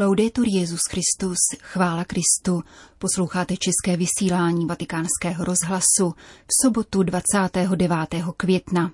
Laudetur Jezus Christus, chvála Kristu. Posloucháte české vysílání Vatikánského rozhlasu v sobotu 29. května.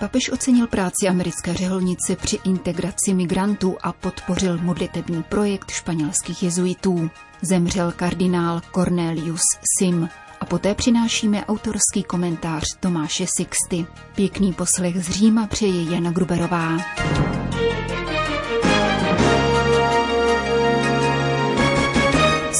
Papež ocenil práci americké řeholnice při integraci migrantů a podpořil modlitební projekt španělských jezuitů. Zemřel kardinál Cornelius Sim. A poté přinášíme autorský komentář Tomáše Sixty. Pěkný poslech z Říma přeje Jana Gruberová.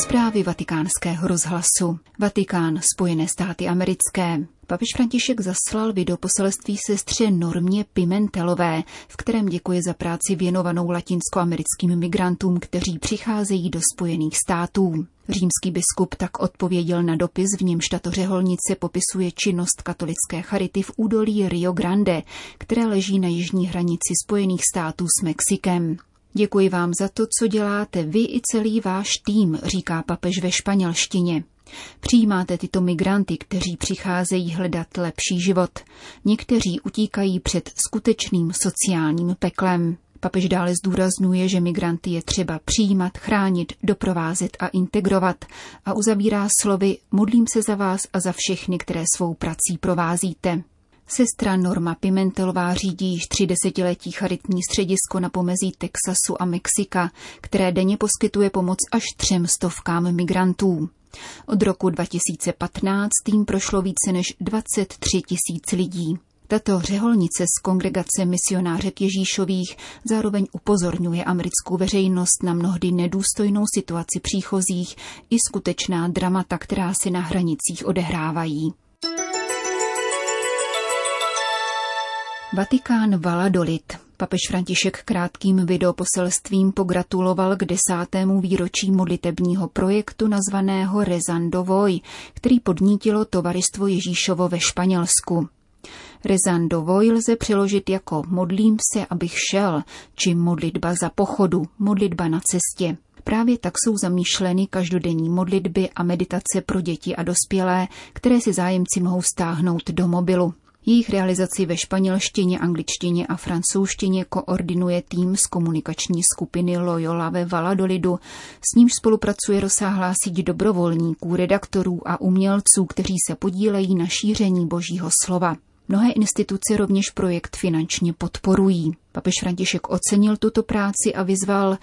Zprávy vatikánského rozhlasu. Vatikán, Spojené státy americké. Papež František zaslal videoposelství sestře Normě Pimentelové, v kterém děkuje za práci věnovanou latinskoamerickým migrantům, kteří přicházejí do Spojených států. Římský biskup tak odpověděl na dopis, v němž tato řeholnice popisuje činnost katolické charity v údolí Rio Grande, které leží na jižní hranici Spojených států s Mexikem. Děkuji vám za to, co děláte vy i celý váš tým, říká papež ve španělštině. Přijímáte tyto migranty, kteří přicházejí hledat lepší život. Někteří utíkají před skutečným sociálním peklem. Papež dále zdůrazňuje, že migranty je třeba přijímat, chránit, doprovázet a integrovat a uzavírá slovy Modlím se za vás a za všechny, které svou prací provázíte. Sestra Norma Pimentelová řídí již tři desetiletí charitní středisko na pomezí Texasu a Mexika, které denně poskytuje pomoc až třem stovkám migrantů. Od roku 2015 tým prošlo více než 23 tisíc lidí. Tato řeholnice z kongregace misionářek Ježíšových zároveň upozorňuje americkou veřejnost na mnohdy nedůstojnou situaci příchozích i skutečná dramata, která se na hranicích odehrávají. Vatikán Valladolid. Papež František krátkým videoposelstvím pogratuloval k desátému výročí modlitebního projektu nazvaného Rezando Voj, který podnítilo Tovaristvo Ježíšovo ve Španělsku. Rezando Voj lze přeložit jako modlím se, abych šel, či modlitba za pochodu, modlitba na cestě. Právě tak jsou zamýšleny každodenní modlitby a meditace pro děti a dospělé, které si zájemci mohou stáhnout do mobilu. Jejich realizaci ve španělštině, angličtině a francouzštině koordinuje tým z komunikační skupiny Loyola ve Valladolidu, s nímž spolupracuje rozsáhlá síť dobrovolníků, redaktorů a umělců, kteří se podílejí na šíření božího slova. Mnohé instituce rovněž projekt finančně podporují. Papež František ocenil tuto práci a vyzval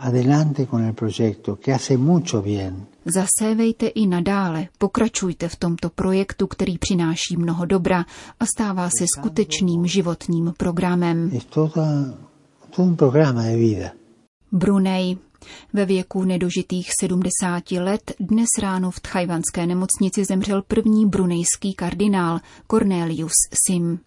adelante con el proyecto, que hace mucho bien. Zasévejte i nadále, pokračujte v tomto projektu, který přináší mnoho dobra a stává se skutečným životním programem. Es toda, todo un programa de vida. Brunei. Ve věku nedožitých 70 let dnes ráno v tchajvanské nemocnici zemřel první brunejský kardinál Cornelius Sim.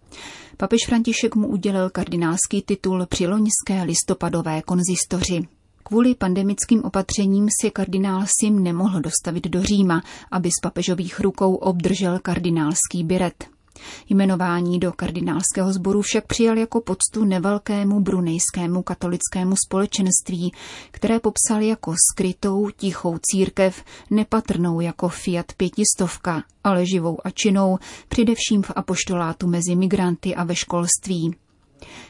Papež František mu udělil kardinálský titul při loňské listopadové konzistoři. Kvůli pandemickým opatřením si kardinál Sim nemohl dostavit do Říma, aby z papežových rukou obdržel kardinálský biret. Jmenování do kardinálského sboru však přijal jako poctu nevelkému brunejskému katolickému společenství, které popsal jako skrytou, tichou církev, nepatrnou jako Fiat pětistovka, ale živou a činnou, především v apoštolátu mezi migranty a ve školství.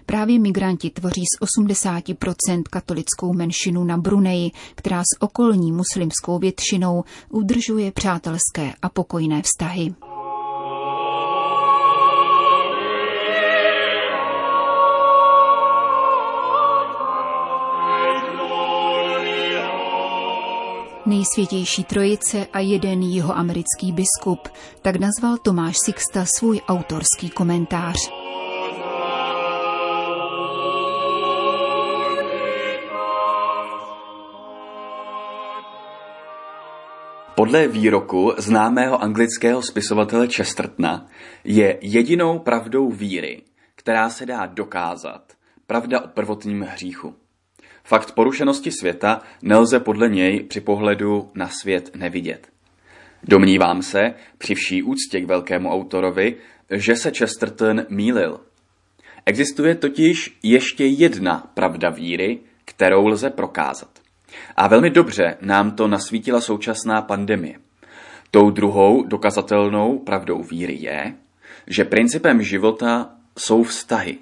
Právě migranti tvoří z 80% katolickou menšinu na Bruneji, která s okolní muslimskou většinou udržuje přátelské a pokojné vztahy. Nejsvětější trojice a jeden jihoamerický biskup, tak nazval Tomáš Sixta svůj autorský komentář. Podle výroku známého anglického spisovatele Chestertona je jedinou pravdou víry, která se dá dokázat, pravda o prvotním hříchu. Fakt porušenosti světa nelze podle něj při pohledu na svět nevidět. Domnívám se, při vší úctě k velkému autorovi, že se Chesterton mýlil. Existuje totiž ještě jedna pravda víry, kterou lze prokázat. A velmi dobře nám to nasvítila současná pandemie. Tou druhou dokazatelnou pravdou víry je, že principem života jsou vztahy.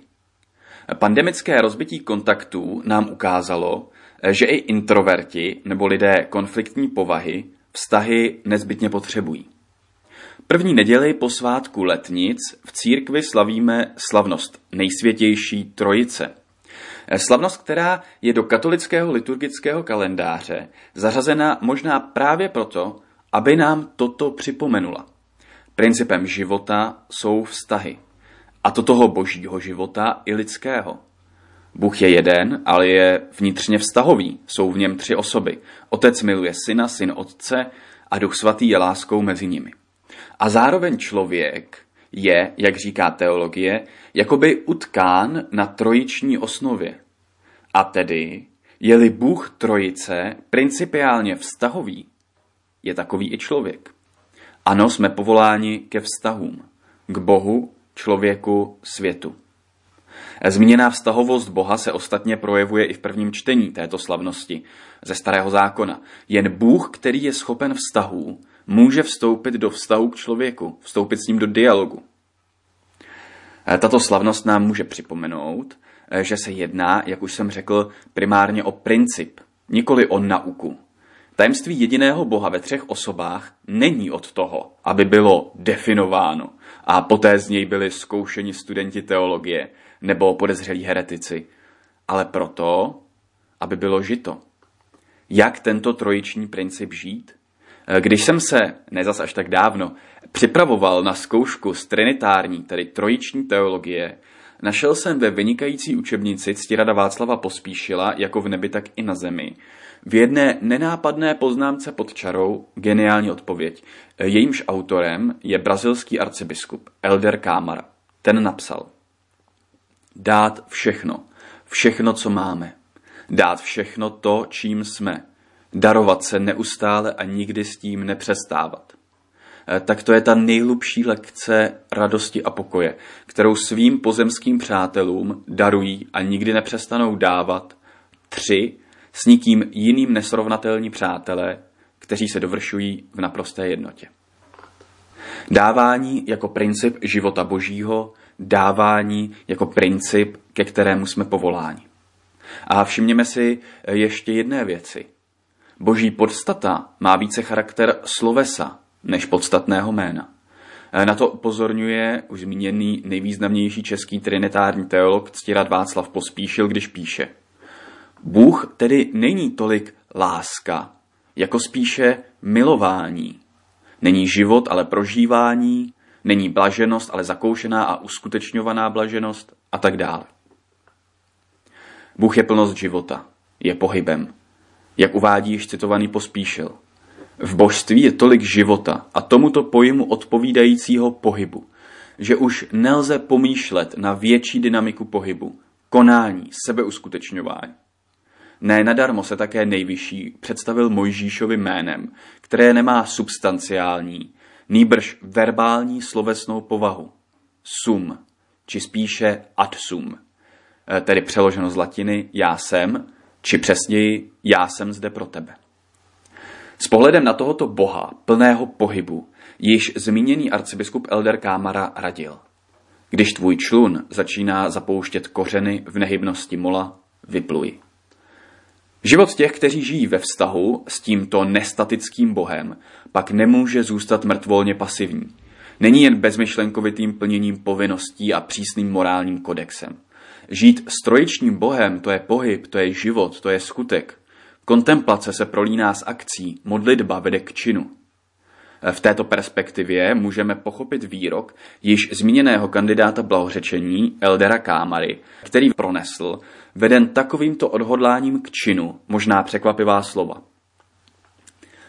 Pandemické rozbití kontaktů nám ukázalo, že i introverti nebo lidé konfliktní povahy vztahy nezbytně potřebují. První neděli po svátku letnic v církvi slavíme slavnost nejsvětější trojice. Slavnost, která je do katolického liturgického kalendáře zařazena možná právě proto, aby nám toto připomenula. Principem života jsou vztahy. A to toho božího života i lidského. Bůh je jeden, ale je vnitřně vztahový. Jsou v něm tři osoby. Otec miluje syna, syn otce a duch svatý je láskou mezi nimi. A zároveň člověk je, jak říká teologie, jakoby utkán na trojiční osnově. A tedy, je-li Bůh trojice principiálně vztahový, je takový i člověk. Ano, jsme povoláni ke vztahům. K Bohu, člověku, světu. Zmíněná vztahovost Boha se ostatně projevuje i v prvním čtení této slavnosti ze Starého zákona. Jen Bůh, který je schopen vztahů, může vstoupit do vztahu k člověku, vstoupit s ním do dialogu. Tato slavnost nám může připomenout, že se jedná, jak už jsem řekl, primárně o princip, nikoli o nauku. Tajemství jediného Boha ve třech osobách není od toho, aby bylo definováno a poté z něj byli zkoušeni studenti teologie nebo podezřelí heretici, ale proto, aby bylo žito. Jak tento trojiční princip žít? Když jsem se, nezas až tak dávno, připravoval na zkoušku z trinitární, tedy trojiční teologie, našel jsem ve vynikající učebnici Ctirada Václava Pospíšila, jako v nebi, tak i na zemi, v jedné nenápadné poznámce pod čarou geniální odpověď. Jejímž autorem je brazilský arcibiskup Elder Cámara. Ten napsal Dát všechno, všechno, co máme. Dát všechno to, čím jsme. Darovat se neustále a nikdy s tím nepřestávat. Eh, tak to je ta nejhlubší lekce radosti a pokoje, kterou svým pozemským přátelům darují a nikdy nepřestanou dávat tři s nikým jiným nesrovnatelní přátelé, kteří se dovršují v naprosté jednotě. Dávání jako princip života božího, dávání jako princip, ke kterému jsme povoláni. A všimněme si ještě jedné věci. Boží podstata má více charakter slovesa než podstatného jména. Na to upozorňuje už zmíněný nejvýznamnější český trinitární teolog Ctirad Václav Pospíšil, když píše – Bůh tedy není tolik láska, jako spíše milování. Není život, ale prožívání, není blaženost, ale zakoušená a uskutečňovaná blaženost a tak dále. Bůh je plnost života, je pohybem, jak uvádí již citovaný pospíšil. V božství je tolik života a tomuto pojmu odpovídajícího pohybu, že už nelze pomýšlet na větší dynamiku pohybu, konání, sebeuskutečňování. Ne nadarmo se také nejvyšší představil Mojžíšovi jménem, které nemá substanciální, nýbrž verbální slovesnou povahu. Sum, či spíše ad sum, tedy přeloženo z latiny já jsem, či přesněji já jsem zde pro tebe. S pohledem na tohoto boha, plného pohybu, již zmíněný arcibiskup Elder Kámara radil. Když tvůj člun začíná zapouštět kořeny v nehybnosti mola, vypluj. Život těch, kteří žijí ve vztahu s tímto nestatickým bohem, pak nemůže zůstat mrtvolně pasivní. Není jen bezmyšlenkovitým plněním povinností a přísným morálním kodexem. Žít s trojičním bohem, to je pohyb, to je život, to je skutek. Kontemplace se prolíná s akcí, modlitba vede k činu. V této perspektivě můžeme pochopit výrok již zmíněného kandidáta blahořečení Eldera Kámary, který pronesl, veden takovýmto odhodláním k činu, možná překvapivá slova.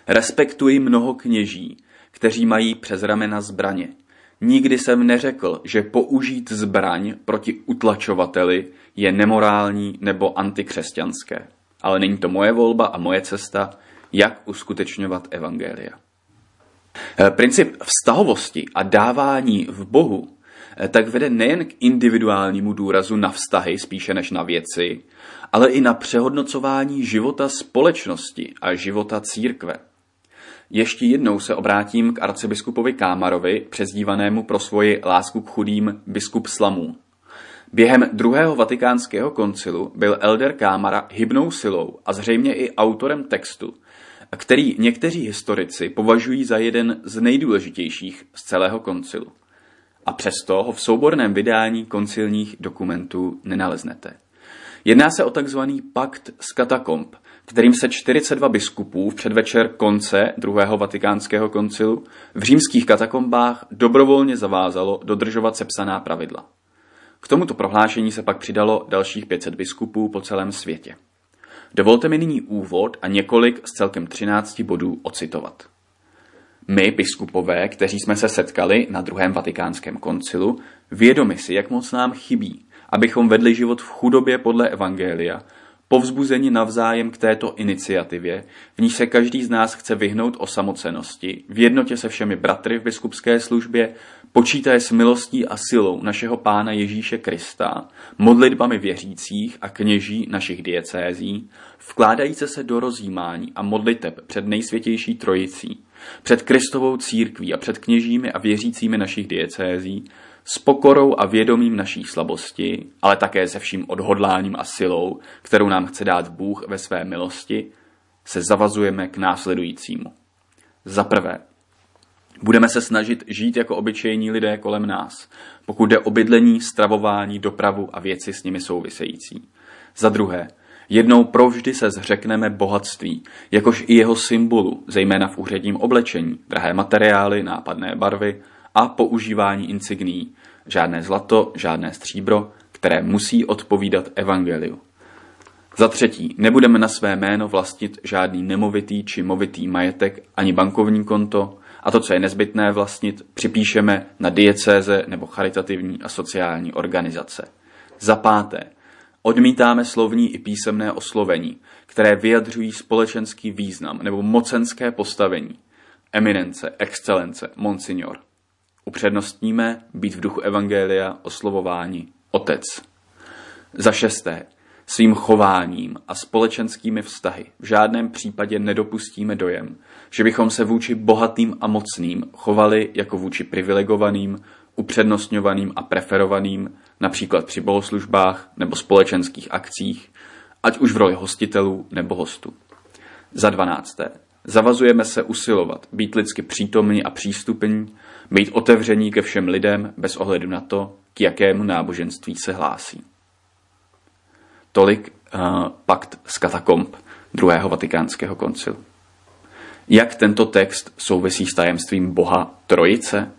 Respektuji mnoho kněží, kteří mají přes ramena zbraně. Nikdy jsem neřekl, že použít zbraň proti utlačovateli je nemorální nebo antikřesťanské. Ale není to moje volba a moje cesta, jak uskutečňovat evangelia. Eh, princip vztahovosti a dávání v Bohu eh, tak vede nejen k individuálnímu důrazu na vztahy spíše než na věci, ale i na přehodnocování života společnosti a života církve. Ještě jednou se obrátím k arcibiskupovi Kámarovi, přezdívanému pro svoji lásku k chudým biskup Slamů. Během druhého vatikánského koncilu byl Elder Kámara hybnou silou a zřejmě i autorem textu, který někteří historici považují za jeden z nejdůležitějších z celého koncilu. A přesto ho v souborném vydání koncilních dokumentů nenaleznete. Jedná se o takzvaný pakt z katakomb, kterým se 42 biskupů v předvečer konce druhého vatikánského koncilu v římských katakombách dobrovolně zavázalo dodržovat sepsaná pravidla. K tomuto prohlášení se pak přidalo dalších 500 biskupů po celém světě. Dovolte mi nyní úvod a několik z celkem 13 bodů ocitovat. My, biskupové, kteří jsme se setkali na druhém vatikánském koncilu, vědomi si, jak moc nám chybí, abychom vedli život v chudobě podle Evangelia, povzbuzeni navzájem k této iniciativě, v níž se každý z nás chce vyhnout osamocenosti, v jednotě se všemi bratry v biskupské službě, počítaje s milostí a silou našeho Pána Ježíše Krista, modlitbami věřících a kněží našich diecézí, vkládajíce se do rozjímání a modliteb před nejsvětější trojicí, před Kristovou církví a před kněžími a věřícími našich diecézí, s pokorou a vědomím naší slabosti, ale také se vším odhodláním a silou, kterou nám chce dát Bůh ve své milosti, se zavazujeme k následujícímu. Za prvé, budeme se snažit žít jako obyčejní lidé kolem nás, pokud jde o bydlení, stravování, dopravu a věci s nimi související. Za druhé, jednou provždy se zřekneme bohatství, jakož i jeho symbolu, zejména v úředním oblečení, drahé materiály, nápadné barvy, a používání insigní. Žádné zlato, žádné stříbro, které musí odpovídat evangeliu. Za třetí, nebudeme na své jméno vlastnit žádný nemovitý či movitý majetek ani bankovní konto a to, co je nezbytné vlastnit, připíšeme na diecéze nebo charitativní a sociální organizace. Za páté, odmítáme slovní i písemné oslovení, které vyjadřují společenský význam nebo mocenské postavení. Eminence, excelence, monsignor – Upřednostníme být v duchu Evangelia oslovování Otec. Za šesté, svým chováním a společenskými vztahy v žádném případě nedopustíme dojem, že bychom se vůči bohatým a mocným chovali jako vůči privilegovaným, upřednostňovaným a preferovaným, například při bohoslužbách nebo společenských akcích, ať už v roli hostitelů nebo hostů. Za dvanácté, zavazujeme se usilovat, být lidsky přítomní a přístupní, být otevření ke všem lidem bez ohledu na to, k jakému náboženství se hlásí. Tolik uh, pakt z katakomb druhého vatikánského koncilu. Jak tento text souvisí s tajemstvím Boha Trojice?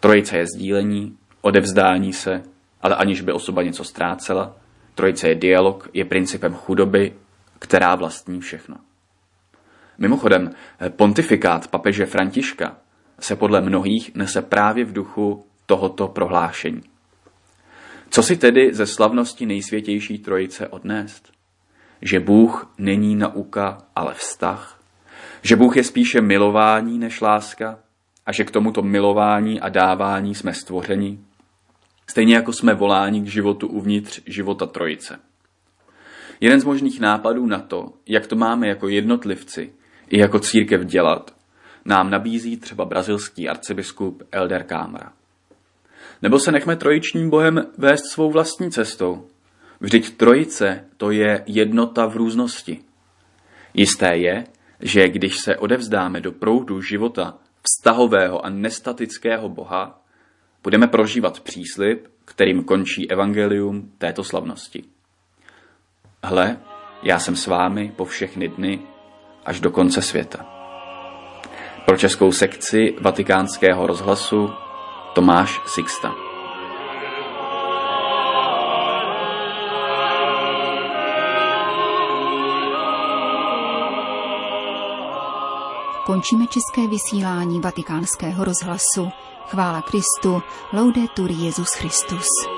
Trojice je sdílení, odevzdání se, ale aniž by osoba něco ztrácela. Trojice je dialog, je principem chudoby, která vlastní všechno. Mimochodem, pontifikát papeže Františka se podle mnohých nese právě v duchu tohoto prohlášení. Co si tedy ze slavnosti nejsvětější trojice odnést? Že Bůh není nauka, ale vztah? Že Bůh je spíše milování než láska? A že k tomuto milování a dávání jsme stvořeni? Stejně jako jsme voláni k životu uvnitř života trojice. Jeden z možných nápadů na to, jak to máme jako jednotlivci i jako církev dělat, nám nabízí třeba brazilský arcibiskup Elder Cámara. Nebo se nechme trojičním bohem vést svou vlastní cestou. Vždyť trojice to je jednota v různosti. Jisté je, že když se odevzdáme do proudu života vztahového a nestatického Boha, budeme prožívat příslip, kterým končí evangelium této slavnosti. Hle, já jsem s vámi po všechny dny až do konce světa. Pro českou sekci vatikánského rozhlasu Tomáš Sixta. Končíme české vysílání vatikánského rozhlasu. Chvála Kristu, laudetur Jezus Christus.